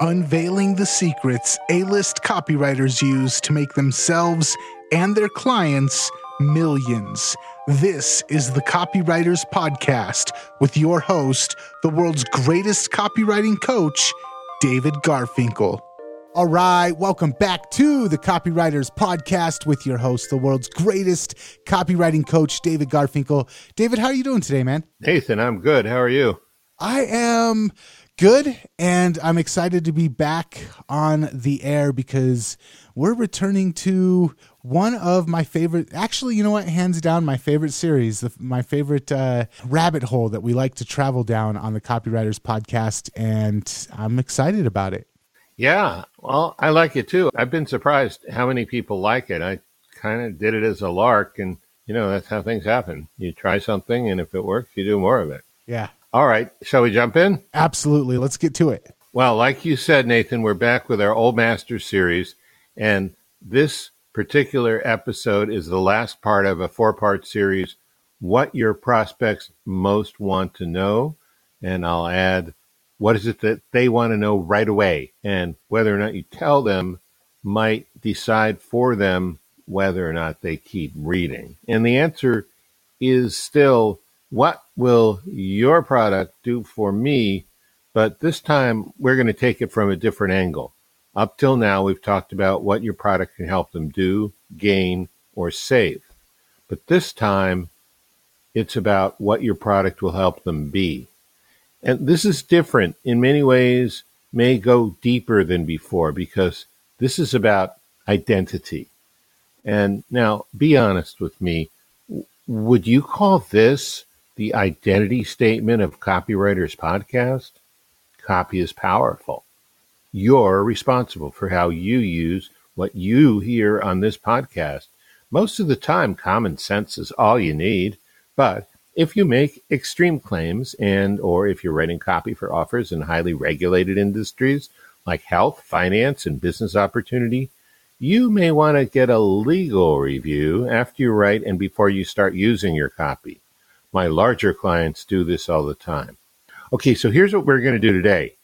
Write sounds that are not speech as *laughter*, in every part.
unveiling the secrets A list copywriters use to make themselves and their clients millions. This is the Copywriters Podcast with your host, the world's greatest copywriting coach, David Garfinkel. All right, welcome back to the Copywriters Podcast with your host, the world's greatest copywriting coach, David Garfinkel. David, how are you doing today, man? Nathan, I'm good. How are you? I am good, and I'm excited to be back on the air because we're returning to one of my favorite actually you know what hands down my favorite series the, my favorite uh, rabbit hole that we like to travel down on the copywriters podcast and i'm excited about it yeah, well, I like it too. I've been surprised how many people like it. I kind of did it as a lark, and you know that's how things happen. You try something, and if it works, you do more of it. Yeah. All right, shall we jump in? Absolutely. Let's get to it. Well, like you said, Nathan, we're back with our Old Masters series, and this particular episode is the last part of a four-part series. What your prospects most want to know, and I'll add what is it that they want to know right away? And whether or not you tell them might decide for them whether or not they keep reading. And the answer is still what will your product do for me? But this time we're going to take it from a different angle. Up till now, we've talked about what your product can help them do, gain, or save. But this time, it's about what your product will help them be. And this is different in many ways, may go deeper than before because this is about identity. And now, be honest with me. Would you call this the identity statement of Copywriters Podcast? Copy is powerful. You're responsible for how you use what you hear on this podcast. Most of the time, common sense is all you need, but if you make extreme claims and or if you're writing copy for offers in highly regulated industries like health, finance, and business opportunity, you may want to get a legal review after you write and before you start using your copy. My larger clients do this all the time. Okay, so here's what we're going to do today.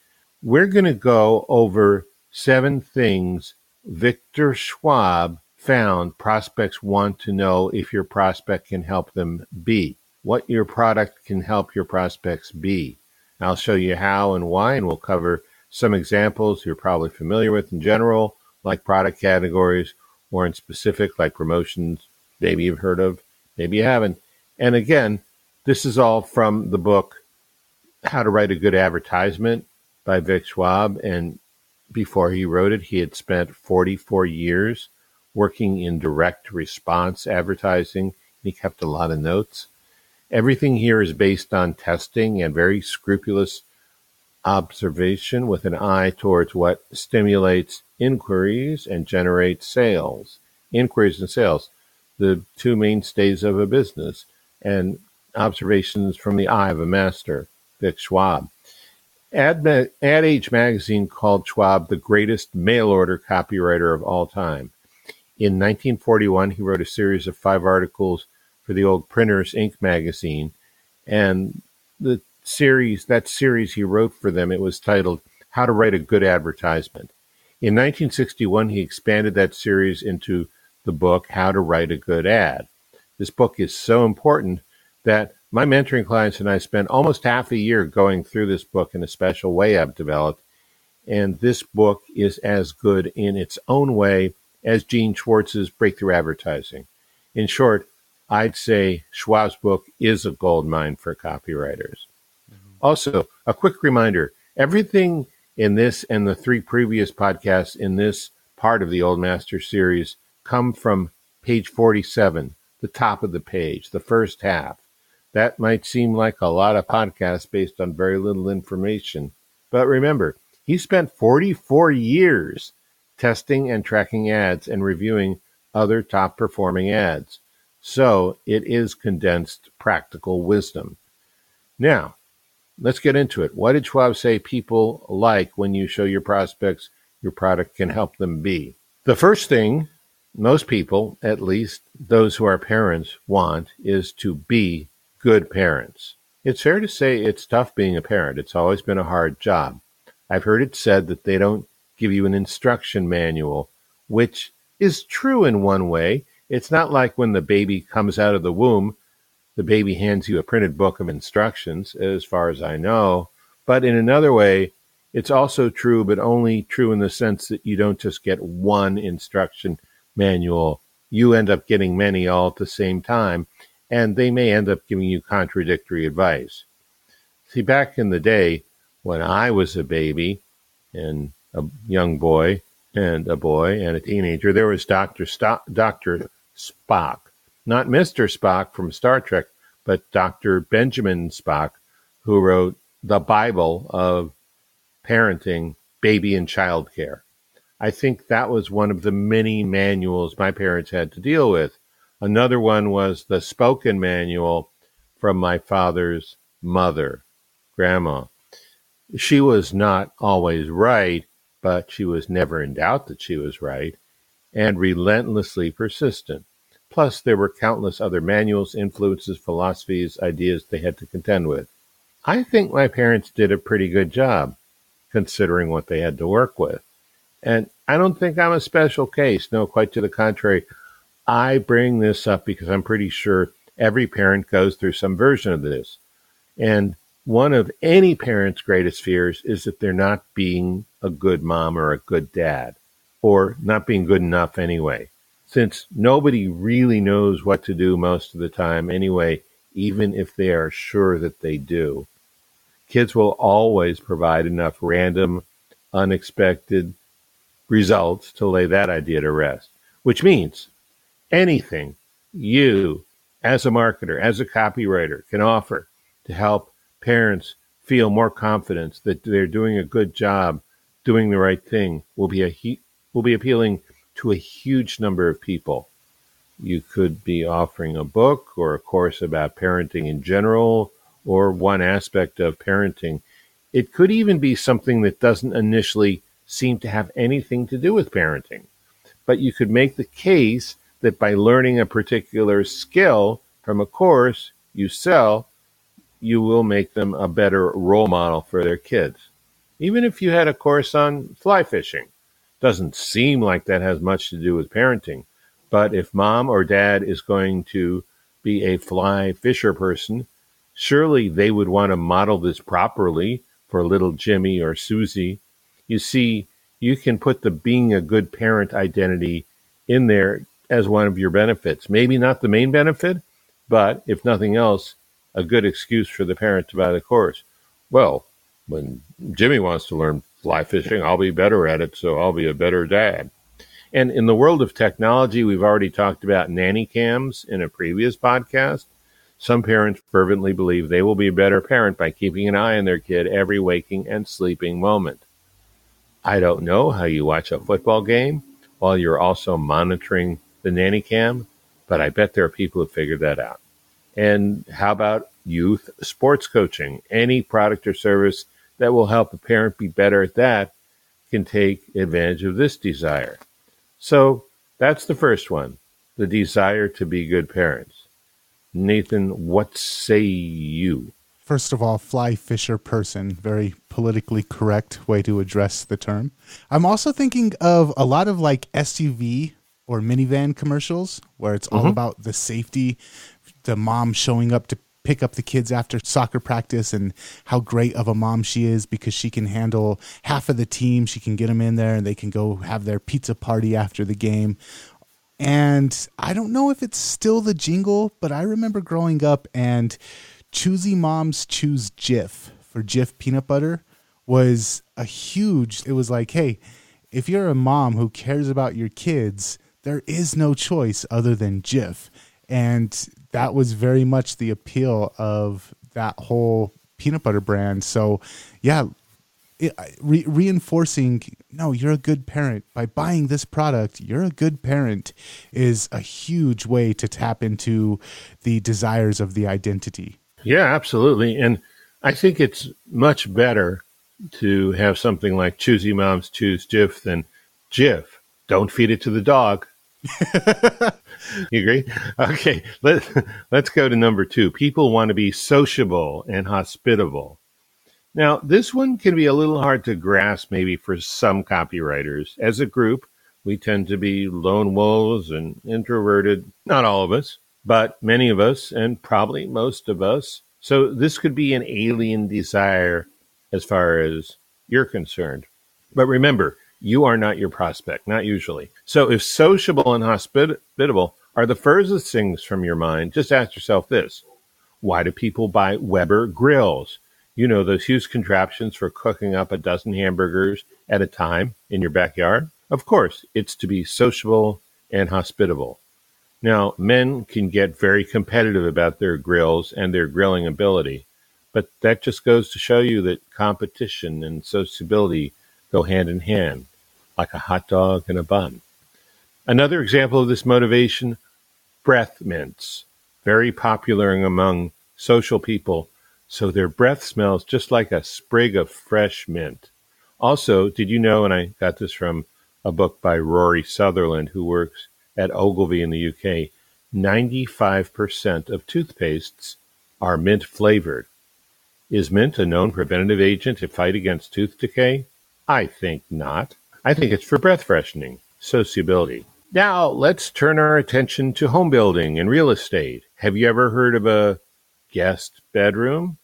We're going to go over seven things Victor Schwab found prospects want to know if your prospect can help them be what your product can help your prospects be. I'll show you how and why, and we'll cover some examples you're probably familiar with in general, like product categories, or in specific, like promotions, maybe you've heard of, maybe you haven't. And again, this is all from the book How to Write a Good Advertisement by Vic Schwab. And before he wrote it, he had spent 44 years working in direct response advertising. He kept a lot of notes. Everything here is based on testing and very scrupulous observation with an eye towards what stimulates inquiries and generates sales. Inquiries and sales, the two mainstays of a business, and observations from the eye of a master, Vic Schwab. Ad, Ad Age magazine called Schwab the greatest mail order copywriter of all time. In 1941, he wrote a series of five articles for the old Printers' Ink magazine, and the series that series he wrote for them it was titled How to Write a Good Advertisement. In 1961, he expanded that series into the book How to Write a Good Ad. This book is so important that my mentoring clients and I spent almost half a year going through this book in a special way I've developed. And this book is as good in its own way as Gene Schwartz's Breakthrough Advertising. In short, I'd say Schwab's book is a gold mine for copywriters. Mm-hmm. Also, a quick reminder everything in this and the three previous podcasts in this part of the Old Master series come from page 47, the top of the page, the first half. That might seem like a lot of podcasts based on very little information. But remember, he spent 44 years testing and tracking ads and reviewing other top performing ads. So it is condensed practical wisdom. Now, let's get into it. What did Schwab say people like when you show your prospects your product can help them be? The first thing most people, at least those who are parents, want is to be good parents. It's fair to say it's tough being a parent. It's always been a hard job. I've heard it said that they don't give you an instruction manual, which is true in one way. It's not like when the baby comes out of the womb, the baby hands you a printed book of instructions, as far as I know. But in another way, it's also true, but only true in the sense that you don't just get one instruction manual. You end up getting many all at the same time, and they may end up giving you contradictory advice. See, back in the day when I was a baby and a young boy and a boy and a teenager, there was Dr. Sto- Dr. Spock. Not Mr. Spock from Star Trek, but Dr. Benjamin Spock, who wrote the Bible of parenting, baby, and child care. I think that was one of the many manuals my parents had to deal with. Another one was the spoken manual from my father's mother, Grandma. She was not always right, but she was never in doubt that she was right, and relentlessly persistent. Plus, there were countless other manuals, influences, philosophies, ideas they had to contend with. I think my parents did a pretty good job, considering what they had to work with. And I don't think I'm a special case. No, quite to the contrary. I bring this up because I'm pretty sure every parent goes through some version of this. And one of any parent's greatest fears is that they're not being a good mom or a good dad, or not being good enough anyway. Since nobody really knows what to do most of the time anyway, even if they are sure that they do. Kids will always provide enough random, unexpected results to lay that idea to rest, which means anything you, as a marketer, as a copywriter, can offer to help parents feel more confidence that they're doing a good job doing the right thing will be a will be appealing to a huge number of people. You could be offering a book or a course about parenting in general or one aspect of parenting. It could even be something that doesn't initially seem to have anything to do with parenting. But you could make the case that by learning a particular skill from a course you sell, you will make them a better role model for their kids. Even if you had a course on fly fishing, doesn't seem like that has much to do with parenting. But if mom or dad is going to be a fly fisher person, surely they would want to model this properly for little Jimmy or Susie you see, you can put the being a good parent identity in there as one of your benefits. Maybe not the main benefit, but if nothing else, a good excuse for the parent to buy the course. Well, when Jimmy wants to learn fly fishing, I'll be better at it, so I'll be a better dad. And in the world of technology, we've already talked about nanny cams in a previous podcast. Some parents fervently believe they will be a better parent by keeping an eye on their kid every waking and sleeping moment. I don't know how you watch a football game while you're also monitoring the nanny cam, but I bet there are people who figured that out. And how about youth sports coaching? Any product or service that will help a parent be better at that can take advantage of this desire. So that's the first one the desire to be good parents. Nathan, what say you? First of all, fly fisher person, very politically correct way to address the term. I'm also thinking of a lot of like SUV or minivan commercials where it's all mm-hmm. about the safety, the mom showing up to pick up the kids after soccer practice and how great of a mom she is because she can handle half of the team. She can get them in there and they can go have their pizza party after the game. And I don't know if it's still the jingle, but I remember growing up and Choosy Moms Choose Jif for Jif peanut butter was a huge, it was like, hey, if you're a mom who cares about your kids, there is no choice other than Jif. And that was very much the appeal of that whole peanut butter brand. So, yeah, it, re- reinforcing no, you're a good parent by buying this product. You're a good parent is a huge way to tap into the desires of the identity. Yeah, absolutely. And I think it's much better to have something like Choosy Moms Choose Jif than Jif. Don't feed it to the dog. *laughs* you agree? Okay, let, let's go to number two. People want to be sociable and hospitable. Now, this one can be a little hard to grasp maybe for some copywriters. As a group, we tend to be lone wolves and introverted. Not all of us, but many of us, and probably most of us. So this could be an alien desire as far as you're concerned. But remember, you are not your prospect, not usually. So if sociable and hospitable are the furthest things from your mind, just ask yourself this why do people buy Weber grills? You know, those huge contraptions for cooking up a dozen hamburgers at a time in your backyard? Of course, it's to be sociable and hospitable. Now, men can get very competitive about their grills and their grilling ability, but that just goes to show you that competition and sociability go hand in hand, like a hot dog and a bun. Another example of this motivation breath mints, very popular among social people so their breath smells just like a sprig of fresh mint. Also, did you know, and I got this from a book by Rory Sutherland, who works at Ogilvy in the UK, 95% of toothpastes are mint flavored. Is mint a known preventative agent to fight against tooth decay? I think not. I think it's for breath freshening, sociability. Now, let's turn our attention to home building and real estate. Have you ever heard of a guest bedroom?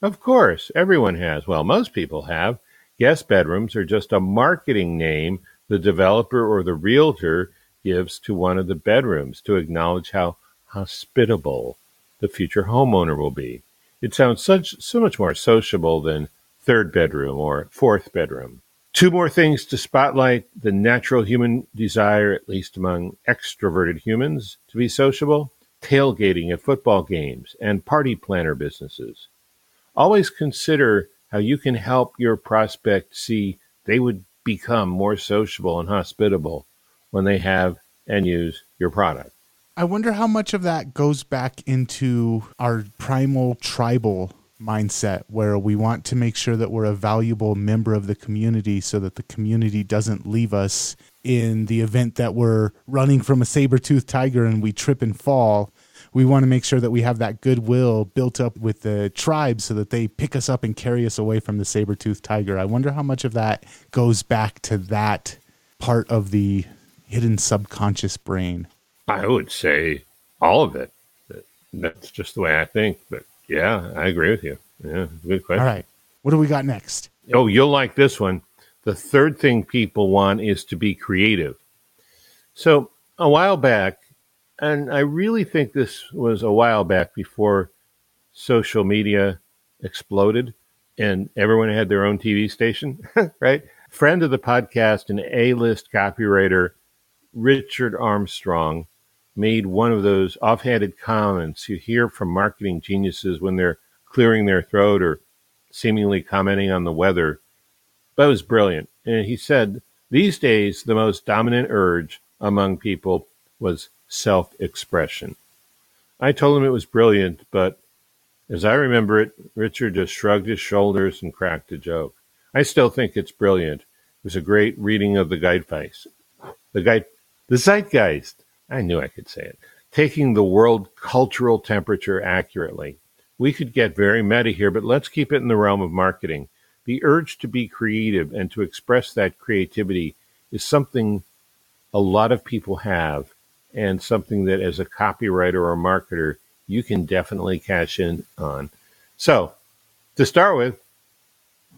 Of course, everyone has. Well, most people have. Guest bedrooms are just a marketing name the developer or the realtor gives to one of the bedrooms to acknowledge how hospitable the future homeowner will be. It sounds such so much more sociable than third bedroom or fourth bedroom. Two more things to spotlight the natural human desire, at least among extroverted humans, to be sociable tailgating at football games and party planner businesses. Always consider how you can help your prospect see they would become more sociable and hospitable when they have and use your product. I wonder how much of that goes back into our primal tribal mindset where we want to make sure that we're a valuable member of the community so that the community doesn't leave us in the event that we're running from a saber-toothed tiger and we trip and fall we want to make sure that we have that goodwill built up with the tribe so that they pick us up and carry us away from the saber-toothed tiger. I wonder how much of that goes back to that part of the hidden subconscious brain. I would say all of it. That's just the way I think. But yeah, I agree with you. Yeah, good question. All right. What do we got next? Oh, you'll like this one. The third thing people want is to be creative. So a while back, and I really think this was a while back before social media exploded and everyone had their own TV station, *laughs* right? Friend of the podcast and A list copywriter Richard Armstrong made one of those offhanded comments you hear from marketing geniuses when they're clearing their throat or seemingly commenting on the weather. But it was brilliant. And he said, These days, the most dominant urge among people was self expression. I told him it was brilliant, but as I remember it, Richard just shrugged his shoulders and cracked a joke. I still think it's brilliant. It was a great reading of the Zeitgeist. The guide, the Zeitgeist. I knew I could say it. Taking the world cultural temperature accurately. We could get very meta here, but let's keep it in the realm of marketing. The urge to be creative and to express that creativity is something a lot of people have and something that as a copywriter or a marketer, you can definitely cash in on. So, to start with,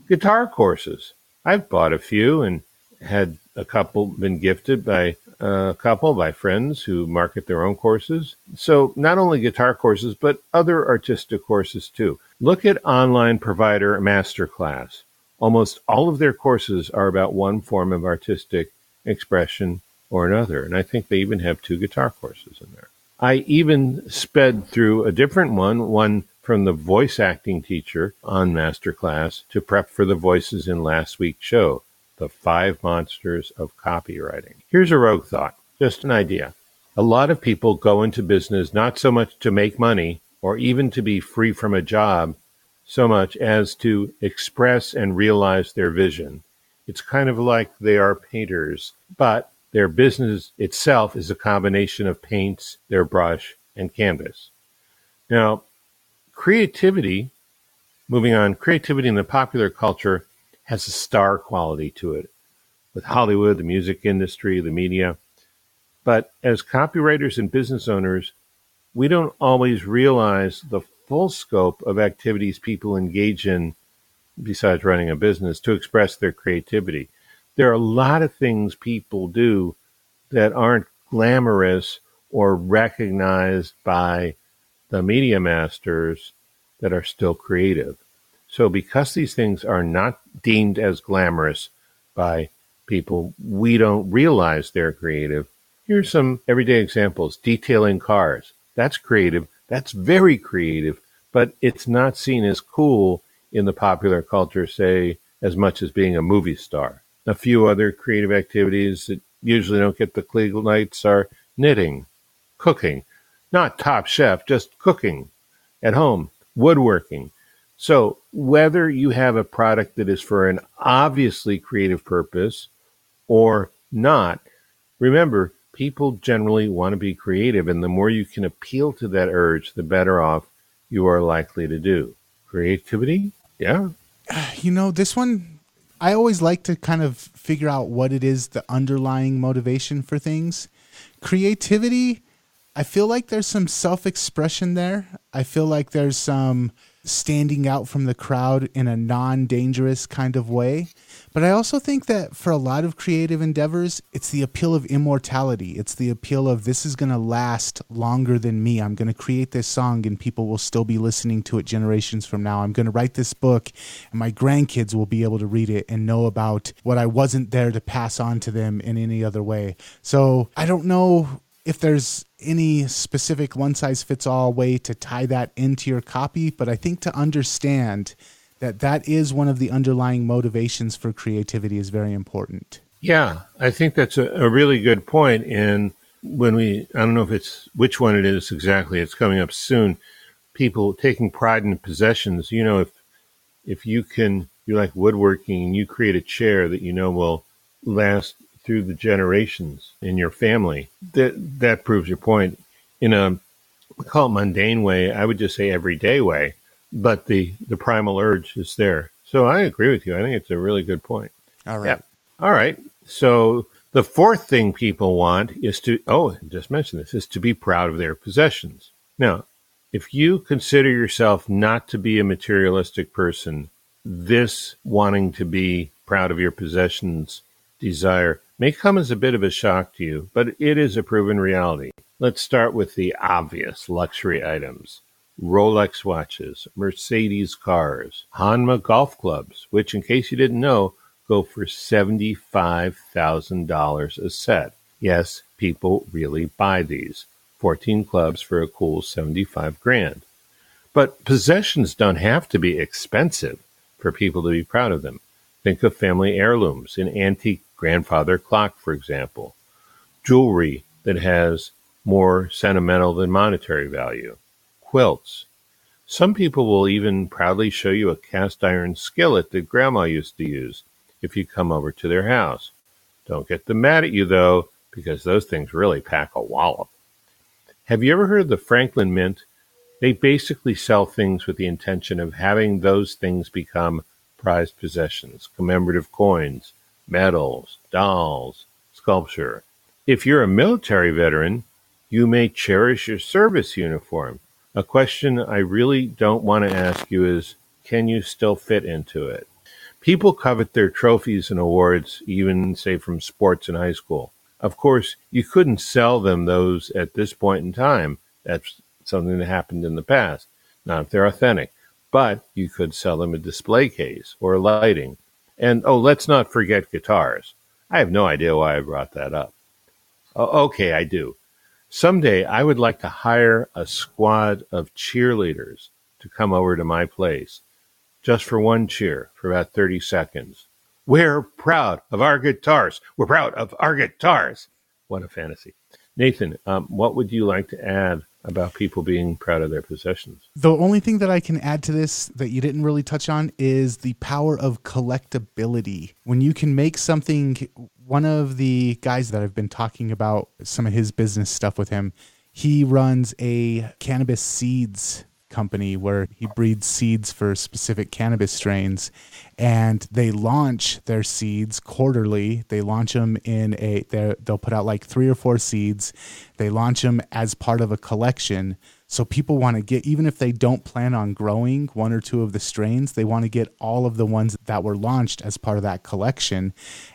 guitar courses. I've bought a few and had a couple been gifted by a couple by friends who market their own courses. So, not only guitar courses, but other artistic courses too. Look at online provider Masterclass. Almost all of their courses are about one form of artistic expression or another. And I think they even have two guitar courses in there. I even sped through a different one, one from the voice acting teacher on Masterclass to prep for the voices in last week's show, The Five Monsters of Copywriting. Here's a rogue thought, just an idea. A lot of people go into business not so much to make money or even to be free from a job, so much as to express and realize their vision. It's kind of like they are painters, but their business itself is a combination of paints, their brush, and canvas. Now, creativity Moving on, creativity in the popular culture has a star quality to it with Hollywood, the music industry, the media. But as copywriters and business owners, we don't always realize the full scope of activities people engage in besides running a business to express their creativity. There are a lot of things people do that aren't glamorous or recognized by the media masters that are still creative. So, because these things are not deemed as glamorous by people, we don't realize they're creative. Here's some everyday examples detailing cars. That's creative. That's very creative, but it's not seen as cool in the popular culture, say, as much as being a movie star. A few other creative activities that usually don't get the Kliegl lights are knitting, cooking, not top chef, just cooking at home, woodworking. So, whether you have a product that is for an obviously creative purpose or not, remember, people generally want to be creative, and the more you can appeal to that urge, the better off you are likely to do. Creativity? Yeah. *sighs* You know, this one, I always like to kind of figure out what it is the underlying motivation for things. Creativity, I feel like there's some self expression there. I feel like there's some standing out from the crowd in a non dangerous kind of way. But I also think that for a lot of creative endeavors, it's the appeal of immortality. It's the appeal of this is going to last longer than me. I'm going to create this song and people will still be listening to it generations from now. I'm going to write this book and my grandkids will be able to read it and know about what I wasn't there to pass on to them in any other way. So I don't know if there's any specific one size fits all way to tie that into your copy, but I think to understand that that is one of the underlying motivations for creativity is very important. Yeah, I think that's a, a really good point. And when we, I don't know if it's which one it is exactly, it's coming up soon. People taking pride in possessions. You know, if if you can, you like woodworking and you create a chair that you know will last through the generations in your family. That that proves your point. In a we call it mundane way, I would just say everyday way, but the the primal urge is there. So I agree with you. I think it's a really good point. All right. All right. So the fourth thing people want is to oh, I just mentioned this is to be proud of their possessions. Now, if you consider yourself not to be a materialistic person, this wanting to be proud of your possessions desire may come as a bit of a shock to you, but it is a proven reality. Let's start with the obvious luxury items. Rolex watches, Mercedes cars, Honma golf clubs, which, in case you didn't know, go for $75,000 a set. Yes, people really buy these. 14 clubs for a cool 75 grand. But possessions don't have to be expensive for people to be proud of them. Think of family heirlooms, in antique grandfather clock, for example, jewelry that has more sentimental than monetary value, quilts. Some people will even proudly show you a cast iron skillet that grandma used to use if you come over to their house. Don't get them mad at you though, because those things really pack a wallop. Have you ever heard of the Franklin Mint? They basically sell things with the intention of having those things become prized possessions, commemorative coins, medals, dolls, sculpture. If you're a military veteran, you may cherish your service uniform. A question I really don't want to ask you is can you still fit into it? People covet their trophies and awards, even say from sports in high school. Of course, you couldn't sell them those at this point in time. That's something that happened in the past, not if they're authentic but you could sell them a display case or lighting. And oh, let's not forget guitars. I have no idea why I brought that up. okay, I do. Someday I would like to hire a squad of cheerleaders to come over to my place just for one cheer for about 30 seconds. We're proud of our guitars. We're proud of our guitars. What a fantasy. Nathan, um, what would you like to add about people being proud of their possessions. The only thing that I can add to this that you didn't really touch on is the power of collectability. When you can make something, one of the guys that I've been talking about some of his business stuff with him, he runs a cannabis seeds company where he breeds seeds for specific cannabis strains, and they launch their seeds quarterly. They launch them in a they'll put out like three or four seeds. They launch them as part of a collection. So people want to get, even if they don't plan on growing one or two of the strains, they want to get all of the ones that were launched as part of that collection.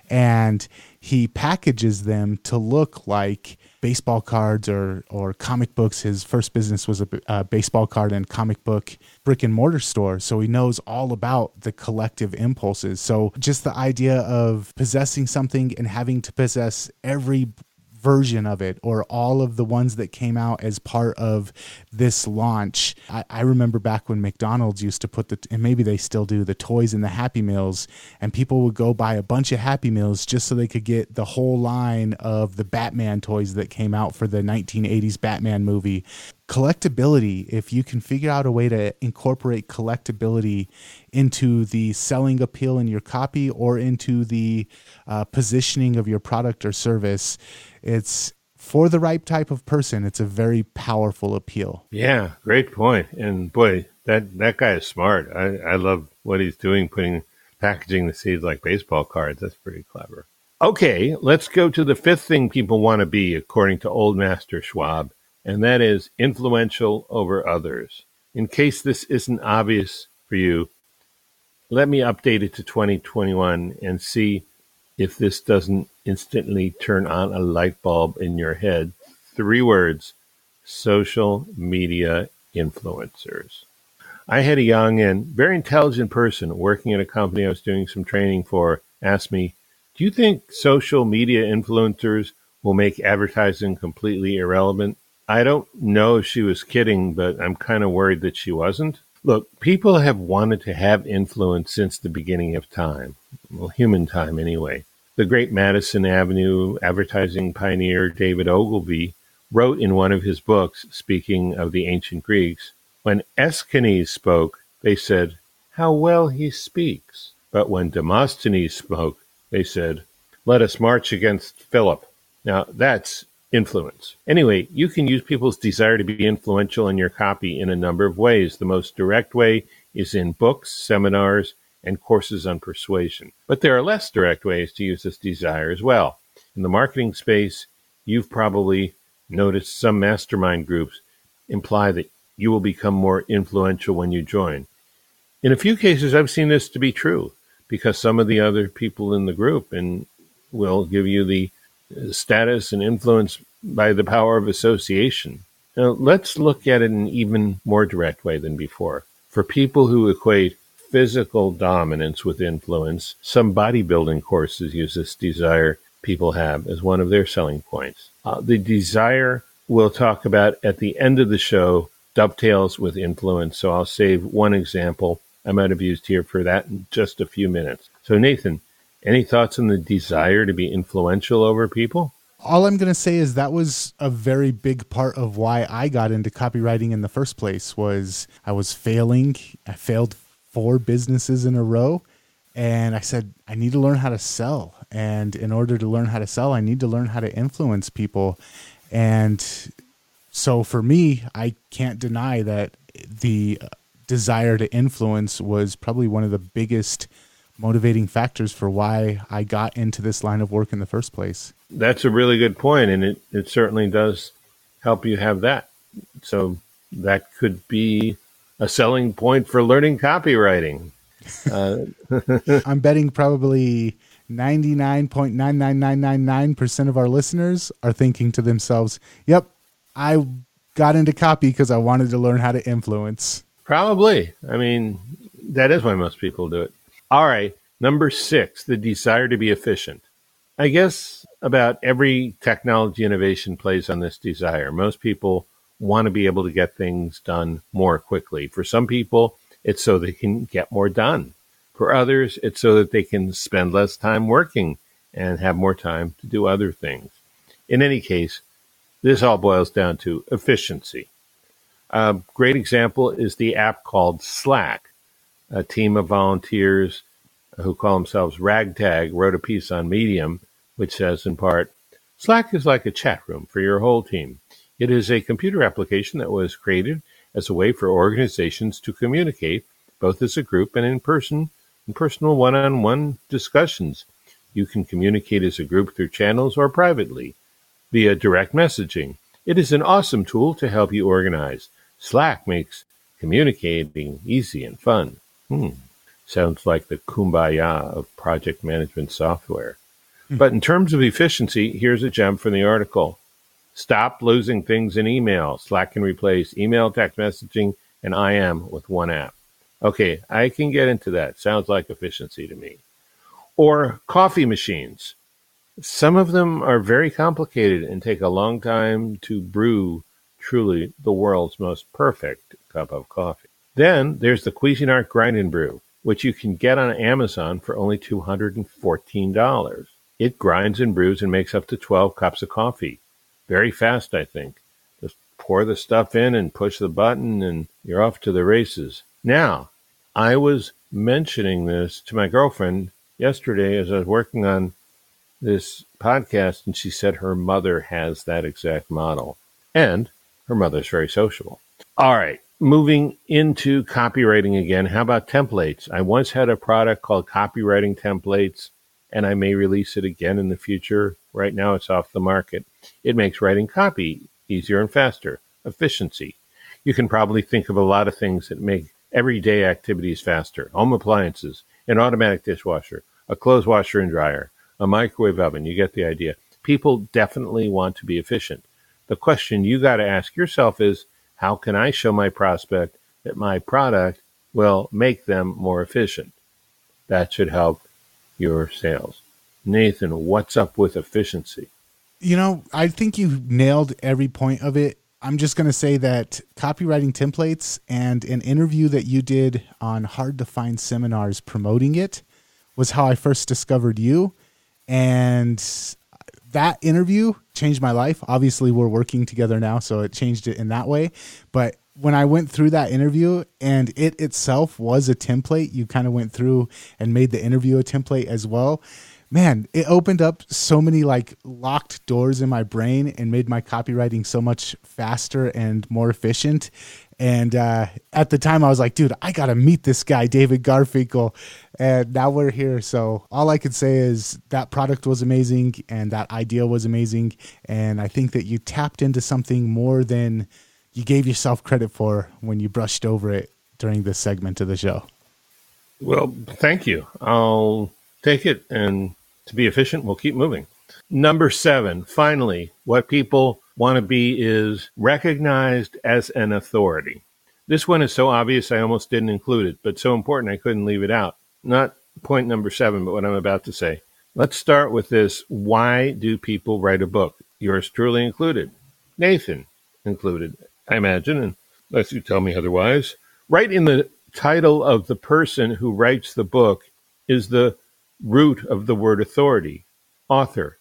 And he packages them to look like baseball cards or or comic books. His first business was a, a, baseball card and comic book brick and mortar store, so he knows all about the collective impulses. So just the idea of possessing something and having to possess every version of it or all of the ones that came out as part of this launch. I, I, remember back when McDonald's used to put the, and maybe they still do, the toys in the Happy Meals, and people would go buy a bunch of Happy Meals just so they could get the whole line of the Batman toys that came out for the 1980s Batman movie collectability if you can figure out a way to incorporate collectability into the selling appeal in your copy or into the uh, positioning of your product or service it's for the right type of person it's a very powerful appeal yeah great point. and boy that that guy is smart i i love what he's doing putting packaging the seeds like baseball cards that's pretty clever okay let's go to the fifth thing people want to be according to old master schwab and that is influential over others. In case this isn't obvious for you, let me update it to 2021 and see if this doesn't instantly turn on a light bulb in your head. Three words social media influencers. I had a young and very intelligent person working at a company I was doing some training for ask me, Do you think social media influencers will make advertising completely irrelevant? I don't know if she was kidding, but I'm kind of worried that she wasn't. Look, people have wanted to have influence since the beginning of time. Well, human time, anyway. The great Madison Avenue advertising pioneer David Ogilvy wrote in one of his books, speaking of the ancient Greeks, when Aeschines spoke, they said, How well he speaks. But when Demosthenes spoke, they said, Let us march against Philip. Now, that's Influence. Anyway, you can use people's desire to be influential in your copy in a number of ways. The most direct way is in books, seminars, and courses on persuasion. But there are less direct ways to use this desire as well. In the marketing space, you've probably noticed some mastermind groups imply that you will become more influential when you join. In a few cases, I've seen this to be true because some of the other people in the group and will give you the status and influence by the power of association. Now, let's look at it in an even more direct way than before. For people who equate physical dominance with influence, some bodybuilding courses use this desire people have as one of their selling points. Uh, the desire we'll talk about at the end of the show dovetails with influence, so I'll save one example I might have used here for that in just a few minutes. So, Nathan, any thoughts on the desire to be influential over people? All I'm going to say is that was a very big part of why I got into copywriting in the first place was I was failing. I failed four businesses in a row and I said I need to learn how to sell. And in order to learn how to sell, I need to learn how to influence people. And so for me, I can't deny that the desire to influence was probably one of the biggest motivating factors for why I got into this line of work in the first place. That's a really good point, and it, it certainly does help you have that. So that could be a selling point for learning copywriting. Uh, *laughs* I'm betting probably 99.99999% of our listeners are thinking to themselves, yep, I got into copy because I wanted to learn how to influence. Probably. I mean, that is why most people do it. All right. Number six, the desire to be efficient. I guess about every technology innovation plays on this desire. Most people want to be able to get things done more quickly. For some people, it's so they can get more done. For others, it's so that they can spend less time working and have more time to do other things. In any case, this all boils down to efficiency. A great example is the app called Slack a team of volunteers who call themselves Ragtag wrote a piece on Medium, which says in part, Slack is like a chat room for your whole team. It is a computer application that was created as a way for organizations to communicate both as a group and in person in personal one-on-one discussions. You can communicate as a group through channels or privately via direct messaging. It is an awesome tool to help you organize. Slack makes communicating easy and fun. Hmm. Sounds like the kumbaya of project management software. Hmm. But in terms of efficiency, here's a gem from the article. Stop losing things in email. Slack can replace email, text messaging, and IM with one app. Okay, I can get into that. Sounds like efficiency to me. Or coffee machines. Some of them are very complicated and take a long time to brew truly the world's most perfect cup of coffee. Then there's the Cuisinart Grind and Brew, which you can get on Amazon for only $214. It grinds and brews and makes up to 12 cups of coffee. Very fast, I think. Just pour the stuff in and push the button, and you're off to the races. Now, I was mentioning this to my girlfriend yesterday as I was working on this podcast, and she said her mother has that exact model. And her mother's very sociable. All right, moving into copywriting again. How about templates? I once had a product called Copywriting Templates and I may release it again in the future. Right now, it's off the market. It makes writing copy easier and faster. Efficiency. You can probably think of a lot of things that make everyday activities faster. Home appliances, an automatic dishwasher, a clothes washer and dryer, a microwave oven. You get the idea. People definitely want to be efficient. The question you got to ask yourself is how can I show my prospect that my product will make them more efficient? That should help your sales. Nathan, what's up with efficiency? You know, I think you nailed every point of it. I'm just going to say that copywriting templates and an interview that you did on hard to find seminars promoting it was how I first discovered you. And that interview changed my life. Obviously, we're working together now, so it changed it in that way. But when I went through that interview and it itself was a template, you kind of went through and made the interview a template as well. Man, it opened up so many like locked doors in my brain and made my copywriting so much faster and more efficient. And uh, at the time, I was like, dude, I got to meet this guy, David Garfinkel. And now we're here. So all I could say is that product was amazing and that idea was amazing. And I think that you tapped into something more than you gave yourself credit for when you brushed over it during this segment of the show. Well, thank you. I'll take it. And to be efficient, we'll keep moving. Number seven, finally, what people want to be is recognized as an authority. This one is so obvious I almost didn't include it, but so important I couldn't leave it out. Not point number seven, but what I'm about to say. Let's start with this. Why do people write a book? Yours truly included. Nathan included. I imagine, unless you tell me otherwise. Right in the title of the person who writes the book is the root of the word authority, author.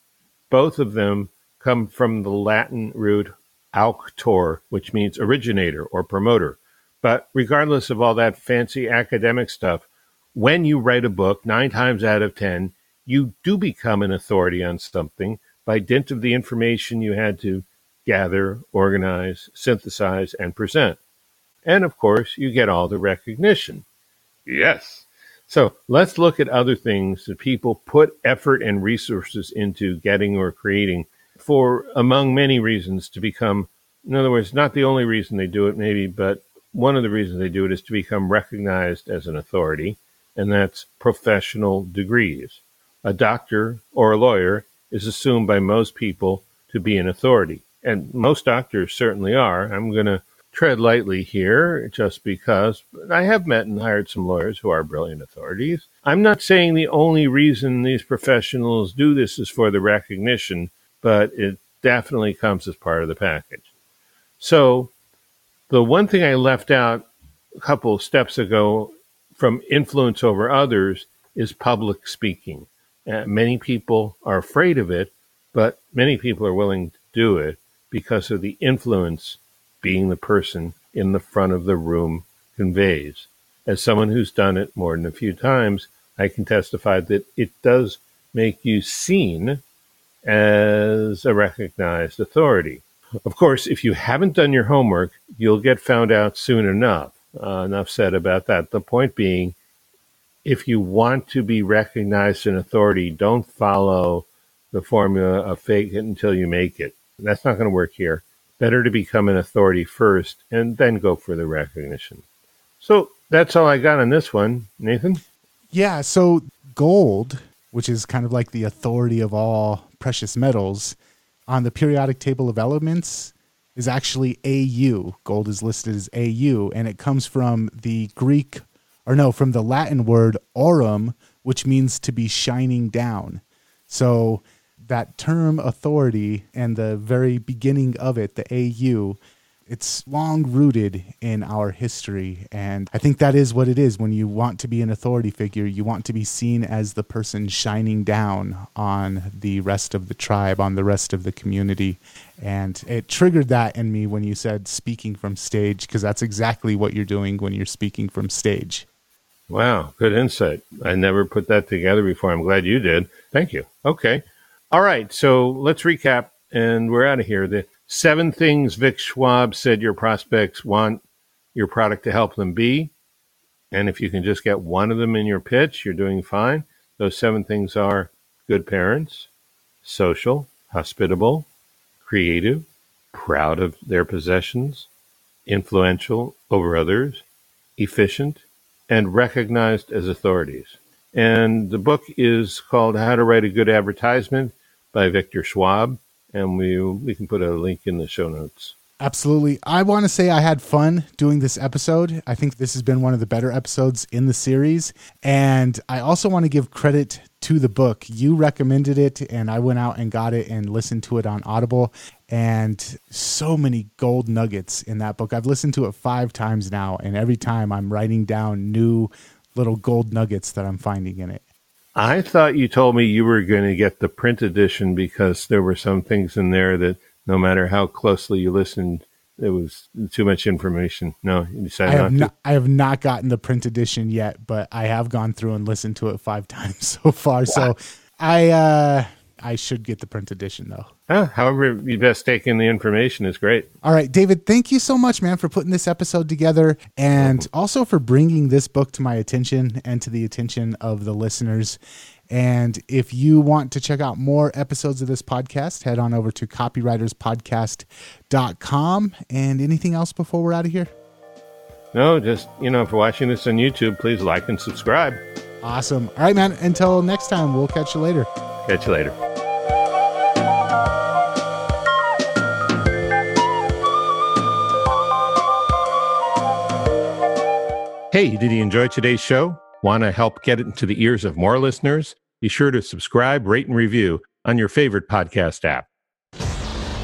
Both of them come from the Latin root auctor, which means originator or promoter. But regardless of all that fancy academic stuff, when you write a book, nine times out of ten, you do become an authority on something by dint of the information you had to gather, organize, synthesize, and present. And of course, you get all the recognition. Yes. So let's look at other things that people put effort and resources into getting or creating for, among many reasons, to become, in other words, not the only reason they do it, maybe, but one of the reasons they do it is to become recognized as an authority, and that's professional degrees. A doctor or a lawyer is assumed by most people to be an authority and most doctors certainly are. I'm going to tread lightly here just because I have met and hired some lawyers who are brilliant authorities. I'm not saying the only reason these professionals do this is for the recognition, but it definitely comes as part of the package. So, the one thing I left out a couple steps ago from influence over others is public speaking. Uh, many people are afraid of it, but many people are willing to do it because of the influence being the person in the front of the room conveys. As someone who's done it more than a few times, I can testify that it does make you seen as a recognized authority. Of course, if you haven't done your homework, you'll get found out soon enough. Uh, enough said about that. The point being, if you want to be recognized in authority, don't follow the formula of fake it until you make it. That's not going to work here. Better to become an authority first and then go for the recognition. So that's all I got on this one. Nathan? Yeah. So gold, which is kind of like the authority of all precious metals, on the periodic table of elements is actually AU. Gold is listed as AU, and it comes from the Greek, or no, from the Latin word aurum, which means to be shining down. So that term authority and the very beginning of it, the AU, it's long rooted in our history. And I think that is what it is when you want to be an authority figure. You want to be seen as the person shining down on the rest of the tribe, on the rest of the community. And it triggered that in me when you said speaking from stage, because that's exactly what you're doing when you're speaking from stage. Wow, good insight. I never put that together before. I'm glad you did. Thank you. Okay. All right. So let's recap and we're out of here. The Seven things Vic Schwab said your prospects want your product to help them be. And if you can just get one of them in your pitch, you're doing fine. Those seven things are good parents, social, hospitable, creative, proud of their possessions, influential over others, efficient, and recognized as authorities. And the book is called How to Write a Good Advertisement by Victor Schwab and we we can put a link in the show notes. Absolutely. I want to say I had fun doing this episode. I think this has been one of the better episodes in the series. And I also want to give credit to the book. You recommended it, and I went out and got it and listened to it on Audible. And so many gold nuggets in that book. I've listened to it five times now, and every time I'm writing down new little gold nuggets that I'm finding in it. I thought you told me you were going to get the print edition because there were some things in there that no matter how closely you listened, it was too much information. No, you decided I have not, not I have not gotten the print edition yet, but I have gone through and listened to it five *laughs* times so far. So I uh I should get the print edition though. Uh, however, you best take in the information is great. All right, David, thank you so much, man, for putting this episode together and also for bringing this book to my attention and to the attention of the listeners. And if you want to check out more episodes of this podcast, head on over to copywriterspodcast.com. And anything else before we're out of here? No, just, you know, if you're watching this on YouTube, please like and subscribe. Awesome. All right, man. Until next time, we'll catch you later. Catch you later. Hey, did you enjoy today's show? Want to help get it into the ears of more listeners? Be sure to subscribe, rate, and review on your favorite podcast app.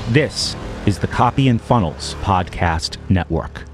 This is the Copy and Funnels Podcast Network.